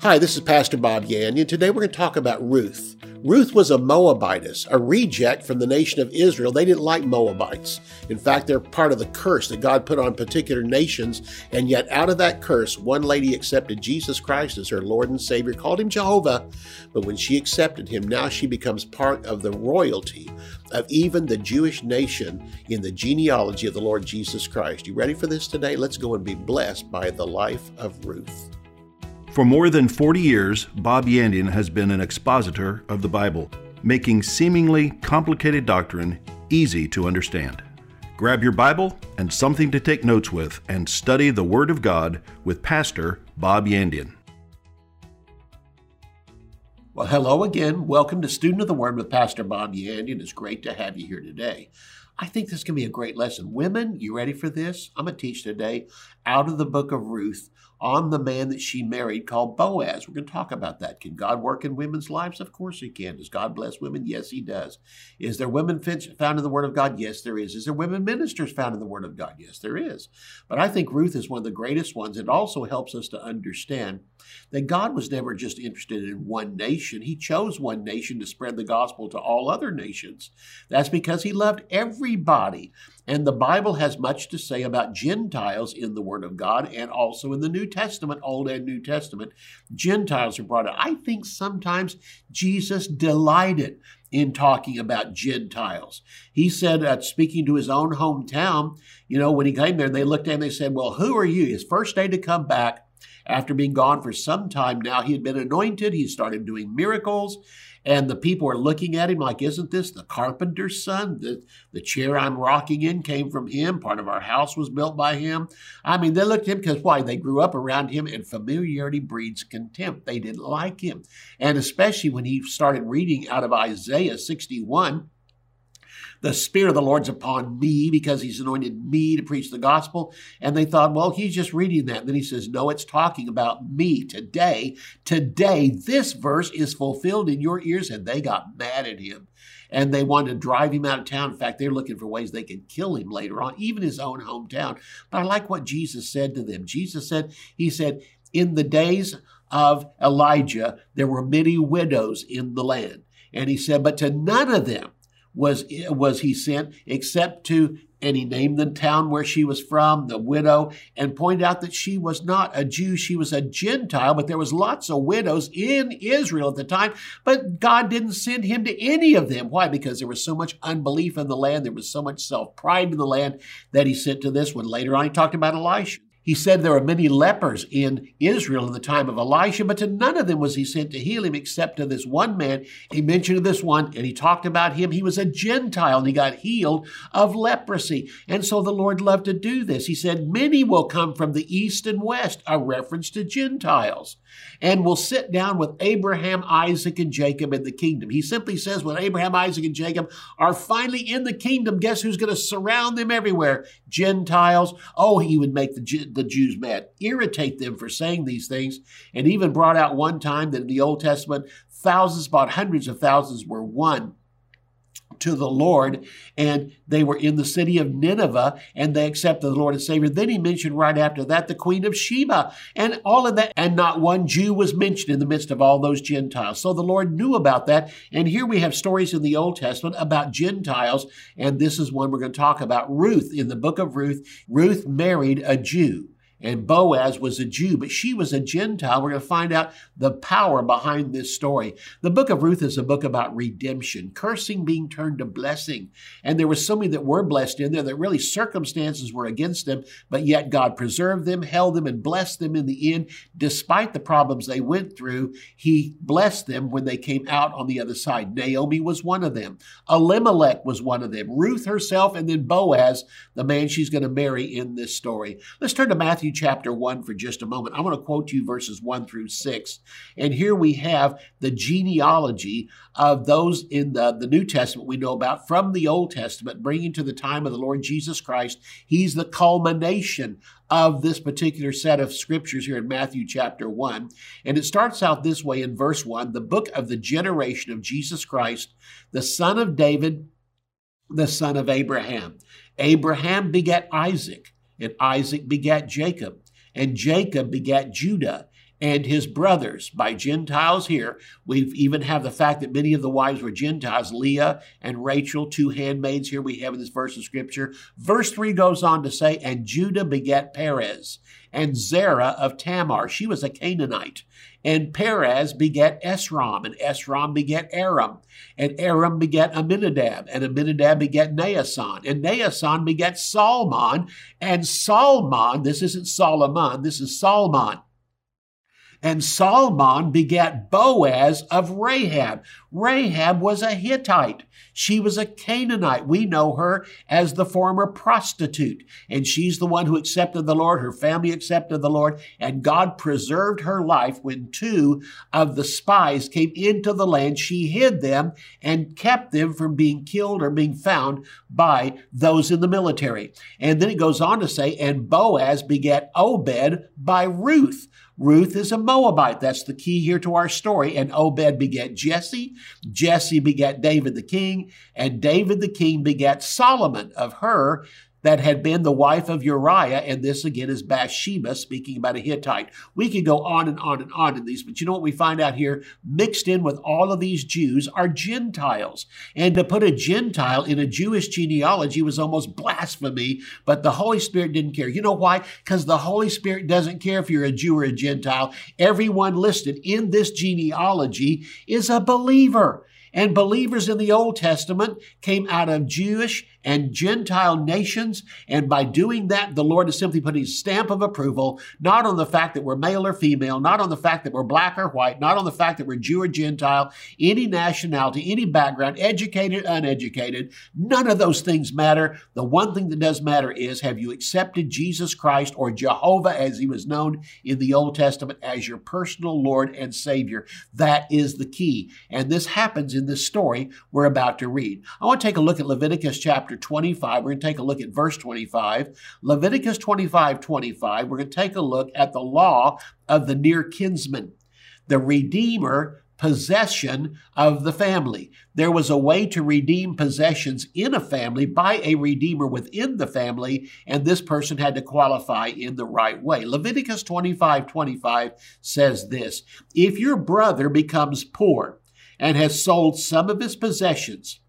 Hi, this is Pastor Bob Yandian. Today we're going to talk about Ruth. Ruth was a Moabitess, a reject from the nation of Israel. They didn't like Moabites. In fact, they're part of the curse that God put on particular nations. And yet, out of that curse, one lady accepted Jesus Christ as her Lord and Savior, called him Jehovah. But when she accepted him, now she becomes part of the royalty of even the Jewish nation in the genealogy of the Lord Jesus Christ. You ready for this today? Let's go and be blessed by the life of Ruth. For more than 40 years, Bob Yandian has been an expositor of the Bible, making seemingly complicated doctrine easy to understand. Grab your Bible and something to take notes with and study the Word of God with Pastor Bob Yandian. Well, hello again. Welcome to Student of the Word with Pastor Bob Yandian. It's great to have you here today. I think this can be a great lesson. Women, you ready for this? I'm going to teach today out of the book of Ruth on the man that she married called Boaz. We're going to talk about that. Can God work in women's lives? Of course He can. Does God bless women? Yes, He does. Is there women found in the Word of God? Yes, there is. Is there women ministers found in the Word of God? Yes, there is. But I think Ruth is one of the greatest ones. It also helps us to understand that God was never just interested in one nation. He chose one nation to spread the gospel to all other nations. That's because He loved everybody. And the Bible has much to say about Gentiles in the Word of God and also in the New Testament, Old and New Testament. Gentiles are brought up. I think sometimes Jesus delighted in talking about Gentiles. He said, uh, speaking to his own hometown, you know, when he came there, they looked at him they said, Well, who are you? His first day to come back after being gone for some time now, he had been anointed. He started doing miracles. And the people are looking at him like, isn't this the carpenter's son? The, the chair I'm rocking in came from him. Part of our house was built by him. I mean, they looked at him because why? They grew up around him, and familiarity breeds contempt. They didn't like him. And especially when he started reading out of Isaiah 61, the Spirit of the Lord's upon me because He's anointed me to preach the gospel. And they thought, well, he's just reading that. And then he says, no, it's talking about me today. Today, this verse is fulfilled in your ears. And they got mad at him and they wanted to drive him out of town. In fact, they're looking for ways they can kill him later on, even his own hometown. But I like what Jesus said to them. Jesus said, He said, in the days of Elijah, there were many widows in the land. And he said, but to none of them was was he sent except to and he named the town where she was from, the widow, and pointed out that she was not a Jew, she was a Gentile, but there was lots of widows in Israel at the time, but God didn't send him to any of them. Why? Because there was so much unbelief in the land, there was so much self-pride in the land that he sent to this one. Later on, he talked about Elisha. He said there were many lepers in Israel in the time of Elisha, but to none of them was he sent to heal him except to this one man. He mentioned this one and he talked about him. He was a Gentile and he got healed of leprosy. And so the Lord loved to do this. He said, Many will come from the east and west, a reference to Gentiles, and will sit down with Abraham, Isaac, and Jacob in the kingdom. He simply says, When Abraham, Isaac, and Jacob are finally in the kingdom, guess who's going to surround them everywhere? Gentiles. Oh, he would make the the Jews mad, irritate them for saying these things, and even brought out one time that in the Old Testament, thousands, about hundreds of thousands, were won to the Lord, and they were in the city of Nineveh, and they accepted the Lord and Savior. Then he mentioned right after that the Queen of Sheba, and all of that, and not one Jew was mentioned in the midst of all those Gentiles. So the Lord knew about that, and here we have stories in the Old Testament about Gentiles, and this is one we're going to talk about. Ruth, in the book of Ruth, Ruth married a Jew. And Boaz was a Jew, but she was a Gentile. We're going to find out the power behind this story. The book of Ruth is a book about redemption, cursing being turned to blessing. And there were so many that were blessed in there that really circumstances were against them, but yet God preserved them, held them, and blessed them in the end. Despite the problems they went through, He blessed them when they came out on the other side. Naomi was one of them, Elimelech was one of them, Ruth herself, and then Boaz, the man she's going to marry in this story. Let's turn to Matthew Matthew chapter 1 for just a moment. I'm going to quote you verses 1 through 6. And here we have the genealogy of those in the, the New Testament we know about from the Old Testament, bringing to the time of the Lord Jesus Christ. He's the culmination of this particular set of scriptures here in Matthew chapter 1. And it starts out this way in verse 1 the book of the generation of Jesus Christ, the son of David, the son of Abraham. Abraham begat Isaac and Isaac begat Jacob, and Jacob begat Judah, and his brothers. By Gentiles here, we even have the fact that many of the wives were Gentiles. Leah and Rachel, two handmaids here we have in this verse of scripture. Verse 3 goes on to say, And Judah begat Perez, and Zerah of Tamar. She was a Canaanite. And Perez begat Esrom, and Esrom begat Aram, and Aram begat Aminadab, and Aminadab begat Naasson, and Naasson begat Salmon, and Salmon, this isn't Solomon, this is Salmon, and Solomon begat Boaz of Rahab. Rahab was a Hittite. She was a Canaanite. We know her as the former prostitute. And she's the one who accepted the Lord. Her family accepted the Lord. And God preserved her life when two of the spies came into the land. She hid them and kept them from being killed or being found by those in the military. And then it goes on to say, and Boaz begat Obed by Ruth. Ruth is a Moabite. That's the key here to our story. And Obed begat Jesse. Jesse begat David the king. And David the king begat Solomon. Of her, that had been the wife of Uriah, and this again is Bathsheba speaking about a Hittite. We could go on and on and on in these, but you know what we find out here? Mixed in with all of these Jews are Gentiles. And to put a Gentile in a Jewish genealogy was almost blasphemy, but the Holy Spirit didn't care. You know why? Because the Holy Spirit doesn't care if you're a Jew or a Gentile. Everyone listed in this genealogy is a believer. And believers in the Old Testament came out of Jewish and Gentile nations. And by doing that, the Lord is simply putting his stamp of approval, not on the fact that we're male or female, not on the fact that we're black or white, not on the fact that we're Jew or Gentile, any nationality, any background, educated, uneducated. None of those things matter. The one thing that does matter is have you accepted Jesus Christ or Jehovah as he was known in the Old Testament as your personal Lord and Savior? That is the key. And this happens in this story we're about to read. I want to take a look at Leviticus chapter chapter 25. We're going to take a look at verse 25. Leviticus 25 25. We're going to take a look at the law of the near kinsman, the redeemer possession of the family. There was a way to redeem possessions in a family by a redeemer within the family, and this person had to qualify in the right way. Leviticus 25 25 says this If your brother becomes poor and has sold some of his possessions,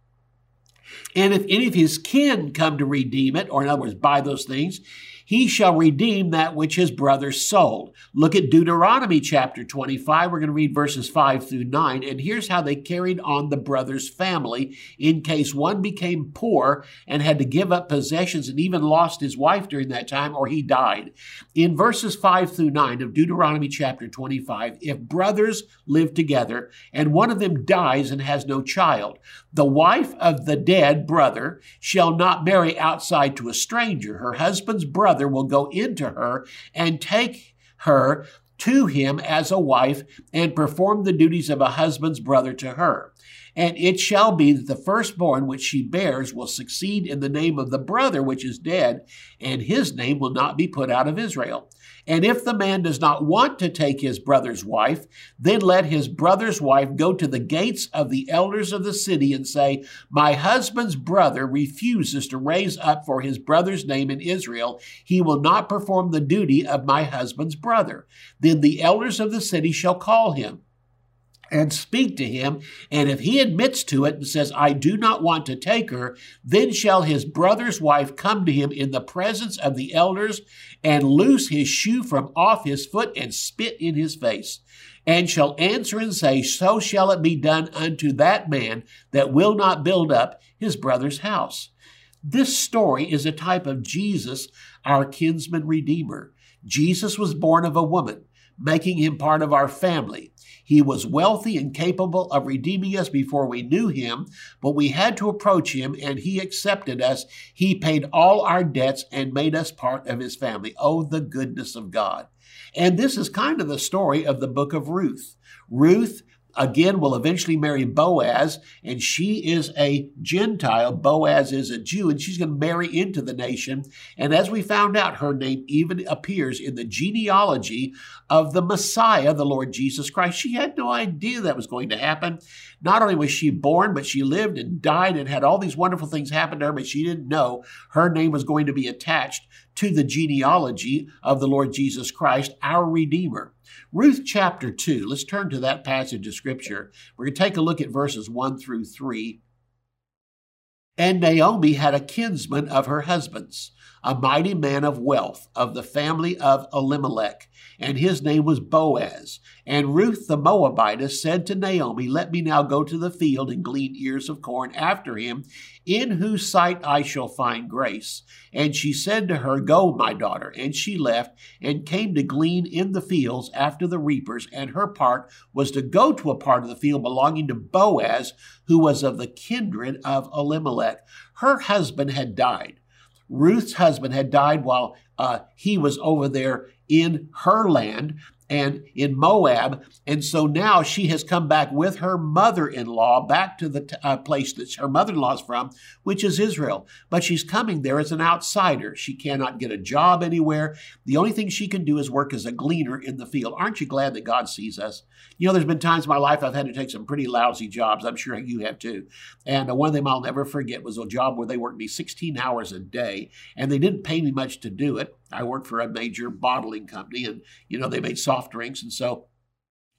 and if any of his kin come to redeem it, or in other words, buy those things, he shall redeem that which his brother sold. Look at Deuteronomy chapter 25. We're going to read verses 5 through 9. And here's how they carried on the brother's family in case one became poor and had to give up possessions and even lost his wife during that time or he died. In verses 5 through 9 of Deuteronomy chapter 25, if brothers live together and one of them dies and has no child, the wife of the dead brother shall not marry outside to a stranger. Her husband's brother will go into her and take her to him as a wife and perform the duties of a husband's brother to her. And it shall be that the firstborn which she bears will succeed in the name of the brother which is dead, and his name will not be put out of Israel. And if the man does not want to take his brother's wife, then let his brother's wife go to the gates of the elders of the city and say, My husband's brother refuses to raise up for his brother's name in Israel. He will not perform the duty of my husband's brother. Then the elders of the city shall call him and speak to him. And if he admits to it and says, I do not want to take her, then shall his brother's wife come to him in the presence of the elders and loose his shoe from off his foot and spit in his face. And shall answer and say, So shall it be done unto that man that will not build up his brother's house. This story is a type of Jesus, our kinsman redeemer. Jesus was born of a woman, making him part of our family. He was wealthy and capable of redeeming us before we knew him, but we had to approach him and he accepted us. He paid all our debts and made us part of his family. Oh, the goodness of God. And this is kind of the story of the book of Ruth. Ruth again will eventually marry Boaz, and she is a Gentile. Boaz is a Jew, and she's going to marry into the nation. And as we found out, her name even appears in the genealogy of the Messiah, the Lord Jesus Christ. She had no idea that was going to happen. Not only was she born, but she lived and died and had all these wonderful things happen to her, but she didn't know her name was going to be attached to the genealogy of the Lord Jesus Christ, our Redeemer. Ruth chapter 2, let's turn to that passage of scripture. We're going to take a look at verses 1 through 3. And Naomi had a kinsman of her husband's, a mighty man of wealth, of the family of Elimelech, and his name was Boaz. And Ruth the Moabitess said to Naomi, Let me now go to the field and glean ears of corn after him, in whose sight I shall find grace. And she said to her, Go, my daughter. And she left and came to glean in the fields after the reapers, and her part was to go to a part of the field belonging to Boaz, who was of the kindred of Elimelech. Her husband had died. Ruth's husband had died while uh, he was over there in her land and in Moab. And so now she has come back with her mother in law back to the t- uh, place that her mother in law is from, which is Israel. But she's coming there as an outsider. She cannot get a job anywhere. The only thing she can do is work as a gleaner in the field. Aren't you glad that God sees us? You know, there's been times in my life I've had to take some pretty lousy jobs. I'm sure you have too. And uh, one of them I'll never forget was a job where they worked me 16 hours a day and they didn't pay me much to do it. I worked for a major bottling company and, you know, they made soft drinks. And so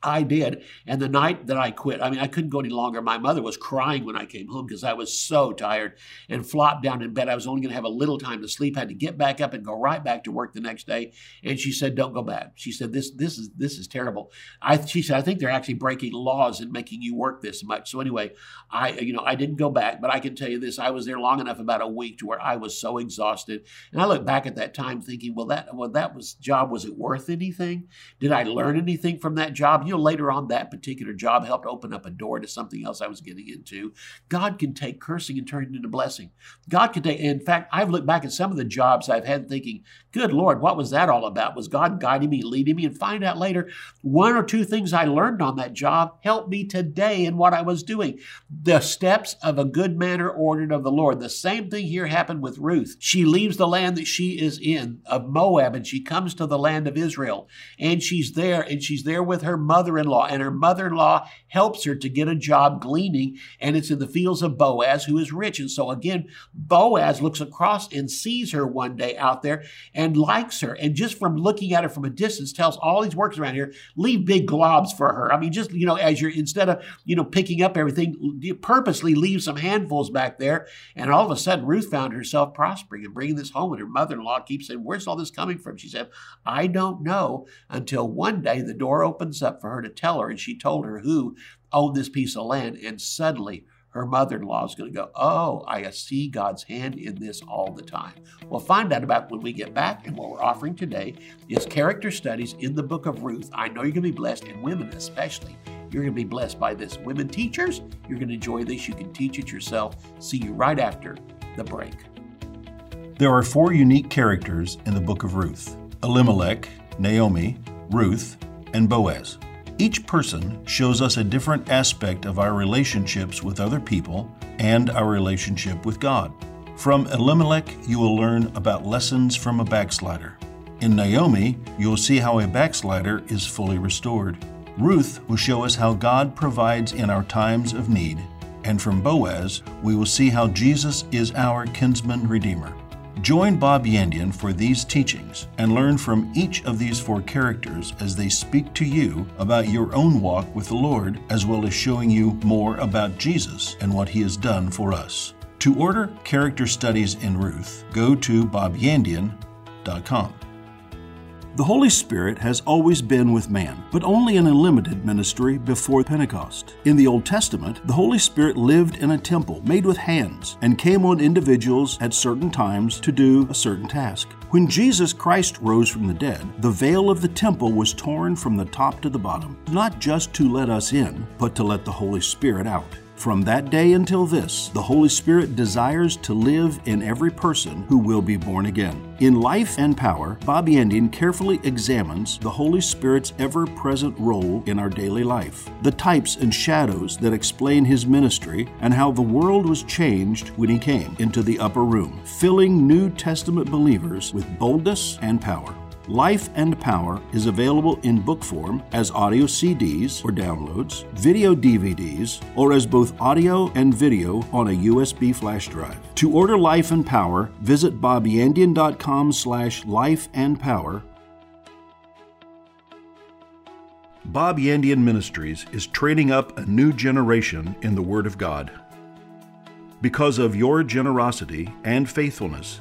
I did. And the night that I quit, I mean, I couldn't go any longer. My mother was crying when I came home because I was so tired and flopped down in bed. I was only going to have a little time to sleep. I had to get back up and go right back to work the next day. And she said, "Don't go back." She said, "This, this is, this is terrible." I, she said, "I think they're actually breaking laws and making you work this much." So anyway, I, you know, I didn't go back, but I can tell you this: I was there long enough, about a week, to where I was so exhausted. And I look back at that time thinking, "Well, that, well, that was job. Was it worth anything? Did I learn anything from that job?" You know, later on, that particular job helped open up a door to something else I was getting into. God can take cursing and turn it into blessing. God can take, in fact, I've looked back at some of the jobs I've had thinking, good Lord, what was that all about? Was God guiding me, leading me? And find out later, one or two things I learned on that job helped me today in what I was doing. The steps of a good man are ordered of the Lord. The same thing here happened with Ruth. She leaves the land that she is in, of Moab, and she comes to the land of Israel. And she's there, and she's there with her mother in law law, and her mother in law helps her to get a job gleaning, and it's in the fields of Boaz, who is rich. And so again, Boaz looks across and sees her one day out there and likes her. And just from looking at her from a distance, tells all these workers around here, leave big globs for her. I mean, just, you know, as you're, instead of, you know, picking up everything, you purposely leave some handfuls back there. And all of a sudden, Ruth found herself prospering and bringing this home. And her mother in law keeps saying, Where's all this coming from? She said, I don't know until one day the door opens up for her to tell tell her. And she told her who owned this piece of land. And suddenly, her mother in law is going to go, Oh, I see God's hand in this all the time. We'll find out about when we get back. And what we're offering today is character studies in the book of Ruth. I know you're going to be blessed, and women especially. You're going to be blessed by this. Women teachers, you're going to enjoy this. You can teach it yourself. See you right after the break. There are four unique characters in the book of Ruth Elimelech, Naomi, Ruth, and Boaz. Each person shows us a different aspect of our relationships with other people and our relationship with God. From Elimelech, you will learn about lessons from a backslider. In Naomi, you will see how a backslider is fully restored. Ruth will show us how God provides in our times of need. And from Boaz, we will see how Jesus is our kinsman redeemer. Join Bob Yandian for these teachings and learn from each of these four characters as they speak to you about your own walk with the Lord, as well as showing you more about Jesus and what he has done for us. To order character studies in Ruth, go to bobyandian.com. The Holy Spirit has always been with man, but only in a limited ministry before Pentecost. In the Old Testament, the Holy Spirit lived in a temple made with hands and came on individuals at certain times to do a certain task. When Jesus Christ rose from the dead, the veil of the temple was torn from the top to the bottom, not just to let us in, but to let the Holy Spirit out. From that day until this, the Holy Spirit desires to live in every person who will be born again. In Life and Power, Bob Yandian carefully examines the Holy Spirit's ever present role in our daily life, the types and shadows that explain his ministry, and how the world was changed when he came into the upper room, filling New Testament believers with boldness and power. Life and Power is available in book form as audio CDs or downloads, video DVDs, or as both audio and video on a USB flash drive. To order Life and Power, visit bobyandian.com slash life and power Bob Yandian Ministries is training up a new generation in the Word of God. Because of your generosity and faithfulness,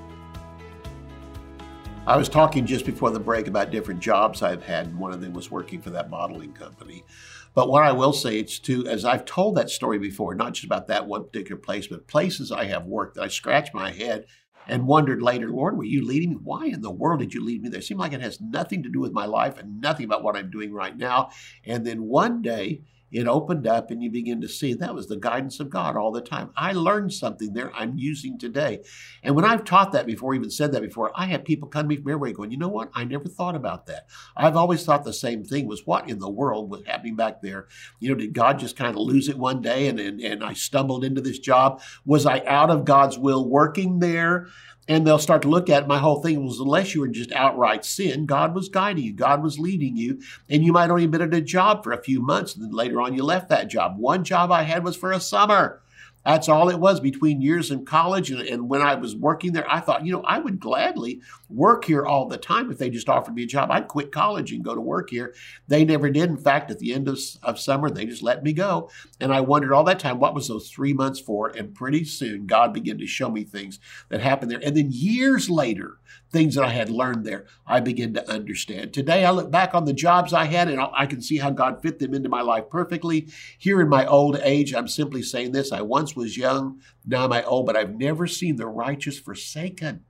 I was talking just before the break about different jobs I've had, and one of them was working for that modeling company. But what I will say, it's too, as I've told that story before, not just about that one particular place, but places I have worked that I scratched my head and wondered later, Lord, were you leading me? Why in the world did you lead me there? It seemed like it has nothing to do with my life and nothing about what I'm doing right now. And then one day, it opened up and you begin to see that was the guidance of God all the time. I learned something there I'm using today. And when I've taught that before, even said that before, I have people come to me from everywhere going, you know what? I never thought about that. I've always thought the same thing was what in the world was happening back there? You know, did God just kind of lose it one day and, and, and I stumbled into this job? Was I out of God's will working there? And they'll start to look at it. My whole thing was unless you were just outright sin, God was guiding you, God was leading you, and you might only have been at a job for a few months, and then later on you left that job. One job I had was for a summer. That's all it was between years in college and, and, when I was working there. I thought, you know, I would gladly work here all the time if they just offered me a job. I'd quit college and go to work here. They never did. In fact, at the end of, of summer, they just let me go. And I wondered all that time, what was those three months for? And pretty soon, God began to show me things that happened there. And then years later, things that I had learned there, I begin to understand. Today, I look back on the jobs I had and I can see how God fit them into my life perfectly. Here in my old age, I'm simply saying this I once was young, now am I old, but I've never seen the righteous forsaken.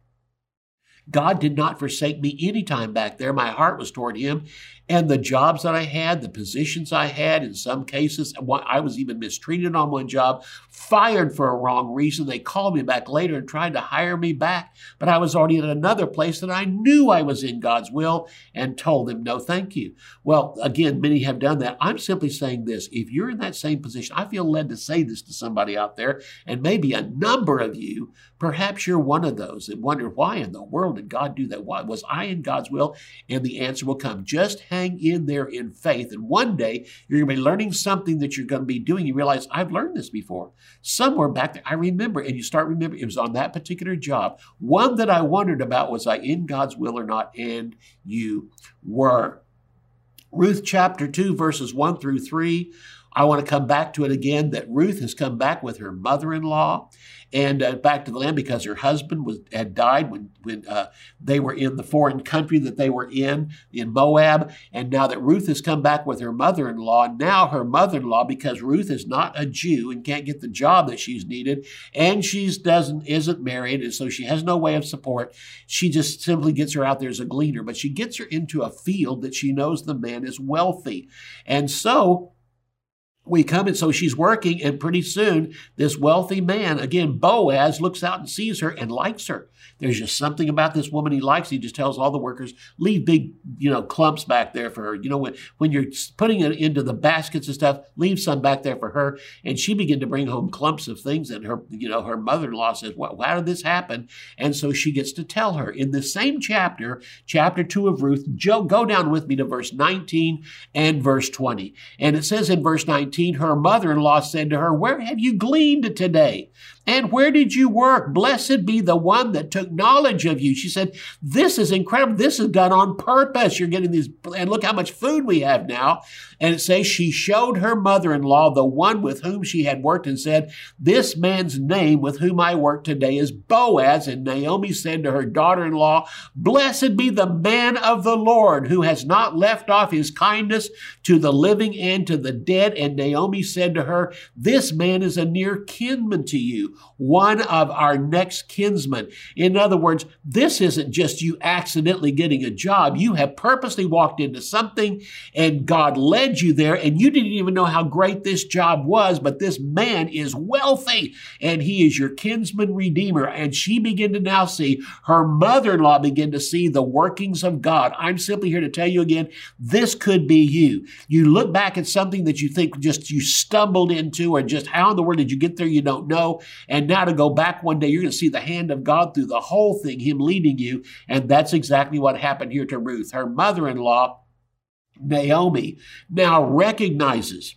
God did not forsake me any time back there. My heart was toward Him. And the jobs that I had, the positions I had, in some cases, I was even mistreated on one job, fired for a wrong reason. They called me back later and tried to hire me back, but I was already in another place that I knew I was in God's will and told them no thank you. Well, again, many have done that. I'm simply saying this if you're in that same position, I feel led to say this to somebody out there, and maybe a number of you, perhaps you're one of those that wonder why in the world did God do that? Why was I in God's will? And the answer will come. Just hang in there in faith. And one day you're going to be learning something that you're going to be doing. You realize, I've learned this before. Somewhere back there, I remember. And you start remembering, it was on that particular job. One that I wondered about was I in God's will or not? And you were. Ruth chapter 2, verses 1 through 3. I want to come back to it again that Ruth has come back with her mother in law and uh, back to the land because her husband was had died when when uh, they were in the foreign country that they were in in Moab, and now that Ruth has come back with her mother-in-law, now her mother-in-law because Ruth is not a Jew and can't get the job that she's needed, and she's doesn't isn't married, and so she has no way of support. She just simply gets her out there as a gleaner, but she gets her into a field that she knows the man is wealthy, and so we come and so she's working and pretty soon this wealthy man again boaz looks out and sees her and likes her. There's just something about this woman he likes. He just tells all the workers leave big you know clumps back there for her. You know when, when you're putting it into the baskets and stuff leave some back there for her. And she began to bring home clumps of things and her you know her mother-in-law says well how did this happen? And so she gets to tell her in the same chapter chapter 2 of ruth joe go down with me to verse 19 and verse 20 and it says in verse 19 19, her mother in law said to her, Where have you gleaned today? And where did you work? Blessed be the one that took knowledge of you. She said, This is incredible. This is done on purpose. You're getting these, and look how much food we have now. And it says, She showed her mother in law the one with whom she had worked and said, This man's name with whom I work today is Boaz. And Naomi said to her daughter in law, Blessed be the man of the Lord who has not left off his kindness to the living and to the dead. And Naomi said to her, This man is a near kinsman to you. One of our next kinsmen. In other words, this isn't just you accidentally getting a job. You have purposely walked into something and God led you there and you didn't even know how great this job was, but this man is wealthy and he is your kinsman redeemer. And she began to now see, her mother-in-law begin to see the workings of God. I'm simply here to tell you again, this could be you. You look back at something that you think just you stumbled into or just how in the world did you get there? You don't know. And now to go back one day, you're going to see the hand of God through the whole thing, him leading you. And that's exactly what happened here to Ruth. Her mother-in-law, Naomi, now recognizes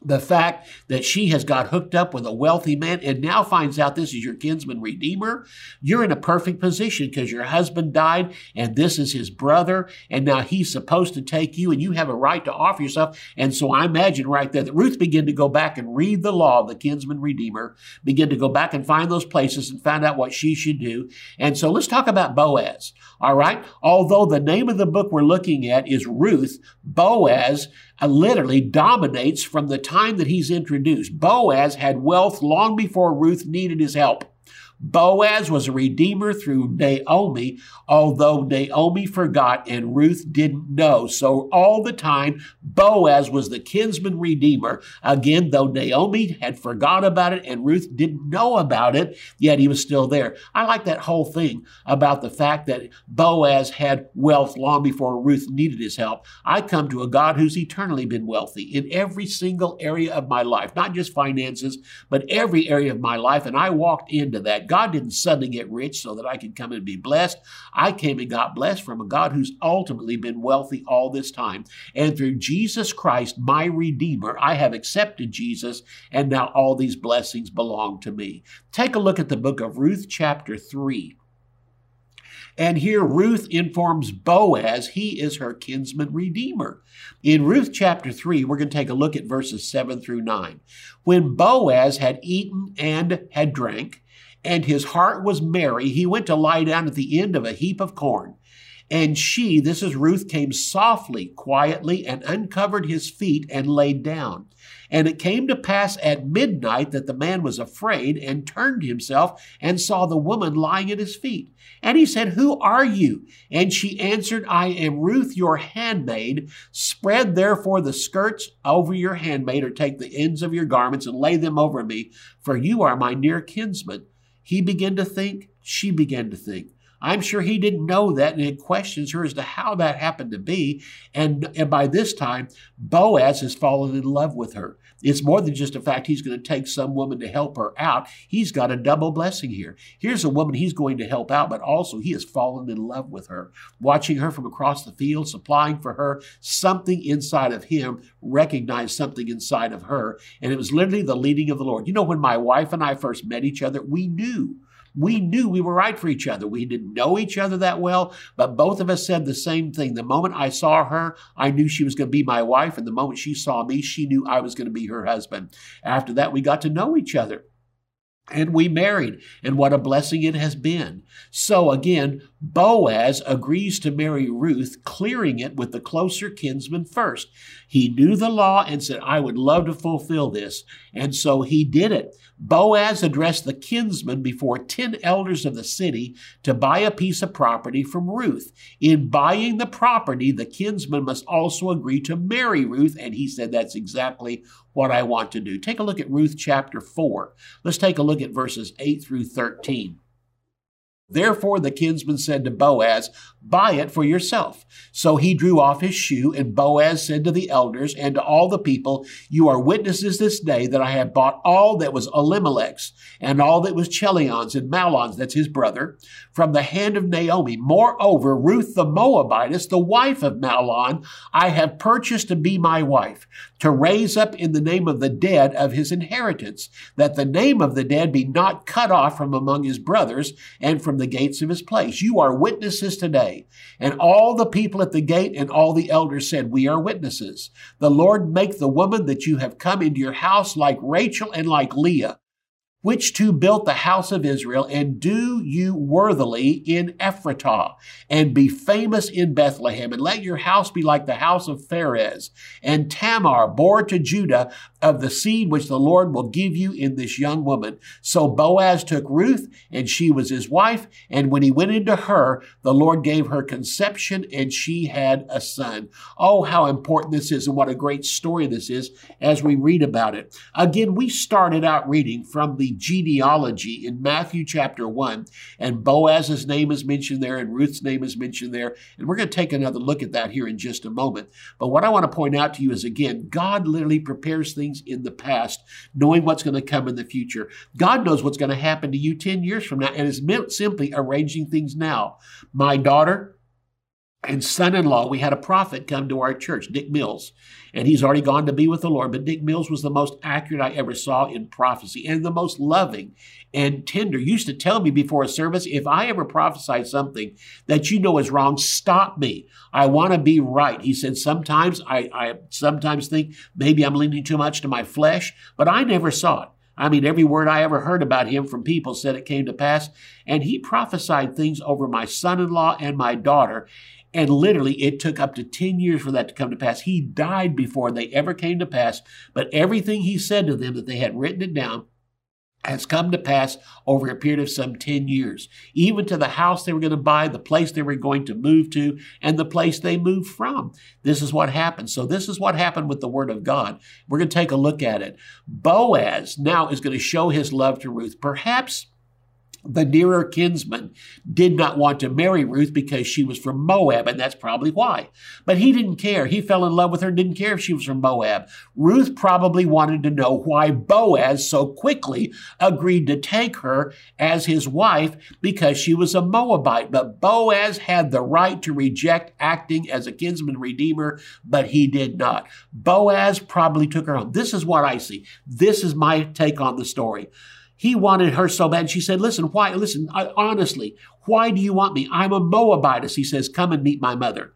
the fact that she has got hooked up with a wealthy man and now finds out this is your kinsman redeemer, you're in a perfect position because your husband died and this is his brother, and now he's supposed to take you and you have a right to offer yourself. And so I imagine right there that Ruth began to go back and read the law of the kinsman redeemer, begin to go back and find those places and find out what she should do. And so let's talk about Boaz. All right. Although the name of the book we're looking at is Ruth, Boaz uh, literally dominates from the time that he's introduced. Boaz had wealth long before Ruth needed his help. Boaz was a redeemer through Naomi, although Naomi forgot and Ruth didn't know. So all the time, Boaz was the kinsman redeemer. Again, though Naomi had forgot about it and Ruth didn't know about it, yet he was still there. I like that whole thing about the fact that Boaz had wealth long before Ruth needed his help. I come to a God who's eternally been wealthy in every single area of my life, not just finances, but every area of my life. And I walked into that. God didn't suddenly get rich so that I could come and be blessed. I came and got blessed from a God who's ultimately been wealthy all this time. And through Jesus Christ, my Redeemer, I have accepted Jesus, and now all these blessings belong to me. Take a look at the book of Ruth, chapter 3. And here Ruth informs Boaz he is her kinsman redeemer. In Ruth chapter 3, we're going to take a look at verses 7 through 9. When Boaz had eaten and had drank, and his heart was merry, he went to lie down at the end of a heap of corn. And she, this is Ruth, came softly, quietly, and uncovered his feet and laid down. And it came to pass at midnight that the man was afraid and turned himself and saw the woman lying at his feet. And he said, Who are you? And she answered, I am Ruth, your handmaid. Spread therefore the skirts over your handmaid, or take the ends of your garments and lay them over me, for you are my near kinsman. He began to think, she began to think. I'm sure he didn't know that and it questions her as to how that happened to be. And, and by this time, Boaz has fallen in love with her. It's more than just a fact he's going to take some woman to help her out. He's got a double blessing here. Here's a woman he's going to help out, but also he has fallen in love with her, watching her from across the field, supplying for her something inside of him, recognized something inside of her. And it was literally the leading of the Lord. You know, when my wife and I first met each other, we knew we knew we were right for each other. We didn't know each other that well, but both of us said the same thing. The moment I saw her, I knew she was going to be my wife. And the moment she saw me, she knew I was going to be her husband. After that, we got to know each other. And we married, and what a blessing it has been. So again, Boaz agrees to marry Ruth, clearing it with the closer kinsman first. He knew the law and said, I would love to fulfill this. And so he did it. Boaz addressed the kinsman before 10 elders of the city to buy a piece of property from Ruth. In buying the property, the kinsman must also agree to marry Ruth, and he said, That's exactly what I want to do. Take a look at Ruth chapter 4. Let's take a look at verses 8 through 13. Therefore the kinsman said to Boaz, Buy it for yourself. So he drew off his shoe, and Boaz said to the elders and to all the people, You are witnesses this day that I have bought all that was Elimelech's, and all that was Chilion's and Mahlon's, that's his brother, from the hand of Naomi. Moreover, Ruth the Moabitess, the wife of Mahlon, I have purchased to be my wife, to raise up in the name of the dead of his inheritance, that the name of the dead be not cut off from among his brothers and from the gates of his place. You are witnesses today. And all the people at the gate and all the elders said, We are witnesses. The Lord make the woman that you have come into your house like Rachel and like Leah which two built the house of Israel, and do you worthily in Ephratah, and be famous in Bethlehem, and let your house be like the house of Pharez. And Tamar bore to Judah of the seed which the Lord will give you in this young woman. So Boaz took Ruth, and she was his wife. And when he went into her, the Lord gave her conception, and she had a son. Oh, how important this is, and what a great story this is as we read about it. Again, we started out reading from the genealogy in Matthew chapter 1, and Boaz's name is mentioned there, and Ruth's name is mentioned there. And we're going to take another look at that here in just a moment. But what I want to point out to you is again, God literally prepares things things in the past, knowing what's going to come in the future. God knows what's going to happen to you 10 years from now and is simply arranging things now. My daughter, and son in law, we had a prophet come to our church, Dick Mills, and he's already gone to be with the Lord. But Dick Mills was the most accurate I ever saw in prophecy and the most loving and tender. He used to tell me before a service, if I ever prophesy something that you know is wrong, stop me. I want to be right. He said, sometimes I, I sometimes think maybe I'm leaning too much to my flesh, but I never saw it. I mean, every word I ever heard about him from people said it came to pass. And he prophesied things over my son in law and my daughter. And literally, it took up to 10 years for that to come to pass. He died before they ever came to pass. But everything he said to them that they had written it down has come to pass over a period of some 10 years, even to the house they were going to buy, the place they were going to move to, and the place they moved from. This is what happened. So, this is what happened with the Word of God. We're going to take a look at it. Boaz now is going to show his love to Ruth. Perhaps the nearer kinsman did not want to marry Ruth because she was from Moab, and that's probably why. But he didn't care. He fell in love with her, and didn't care if she was from Moab. Ruth probably wanted to know why Boaz so quickly agreed to take her as his wife because she was a Moabite. But Boaz had the right to reject acting as a kinsman redeemer, but he did not. Boaz probably took her home. This is what I see. This is my take on the story. He wanted her so bad. She said, Listen, why? Listen, I, honestly, why do you want me? I'm a Moabitess. He says, Come and meet my mother.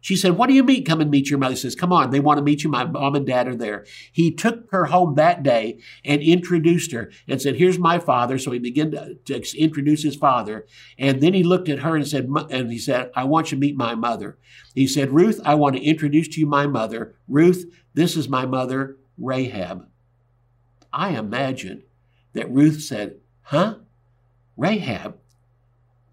She said, What do you mean, come and meet your mother? He says, Come on, they want to meet you. My mom and dad are there. He took her home that day and introduced her and said, Here's my father. So he began to, to introduce his father. And then he looked at her and said, and he said, I want you to meet my mother. He said, Ruth, I want to introduce to you my mother. Ruth, this is my mother, Rahab. I imagine that Ruth said, Huh? Rahab?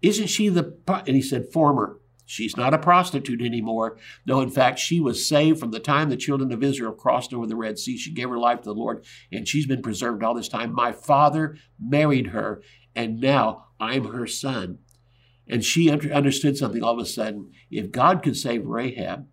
Isn't she the. And he said, Former. She's not a prostitute anymore. No, in fact, she was saved from the time the children of Israel crossed over the Red Sea. She gave her life to the Lord, and she's been preserved all this time. My father married her, and now I'm her son. And she understood something all of a sudden. If God could save Rahab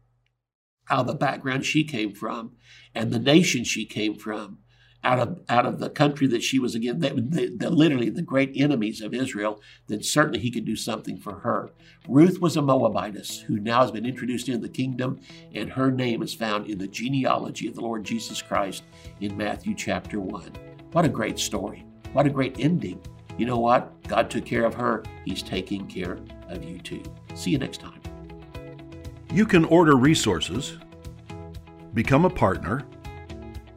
of the background she came from and the nation she came from, out of out of the country that she was again, the, literally the great enemies of Israel, then certainly he could do something for her. Ruth was a Moabitess who now has been introduced into the kingdom, and her name is found in the genealogy of the Lord Jesus Christ in Matthew chapter one. What a great story! What a great ending! You know what? God took care of her. He's taking care of you too. See you next time. You can order resources, become a partner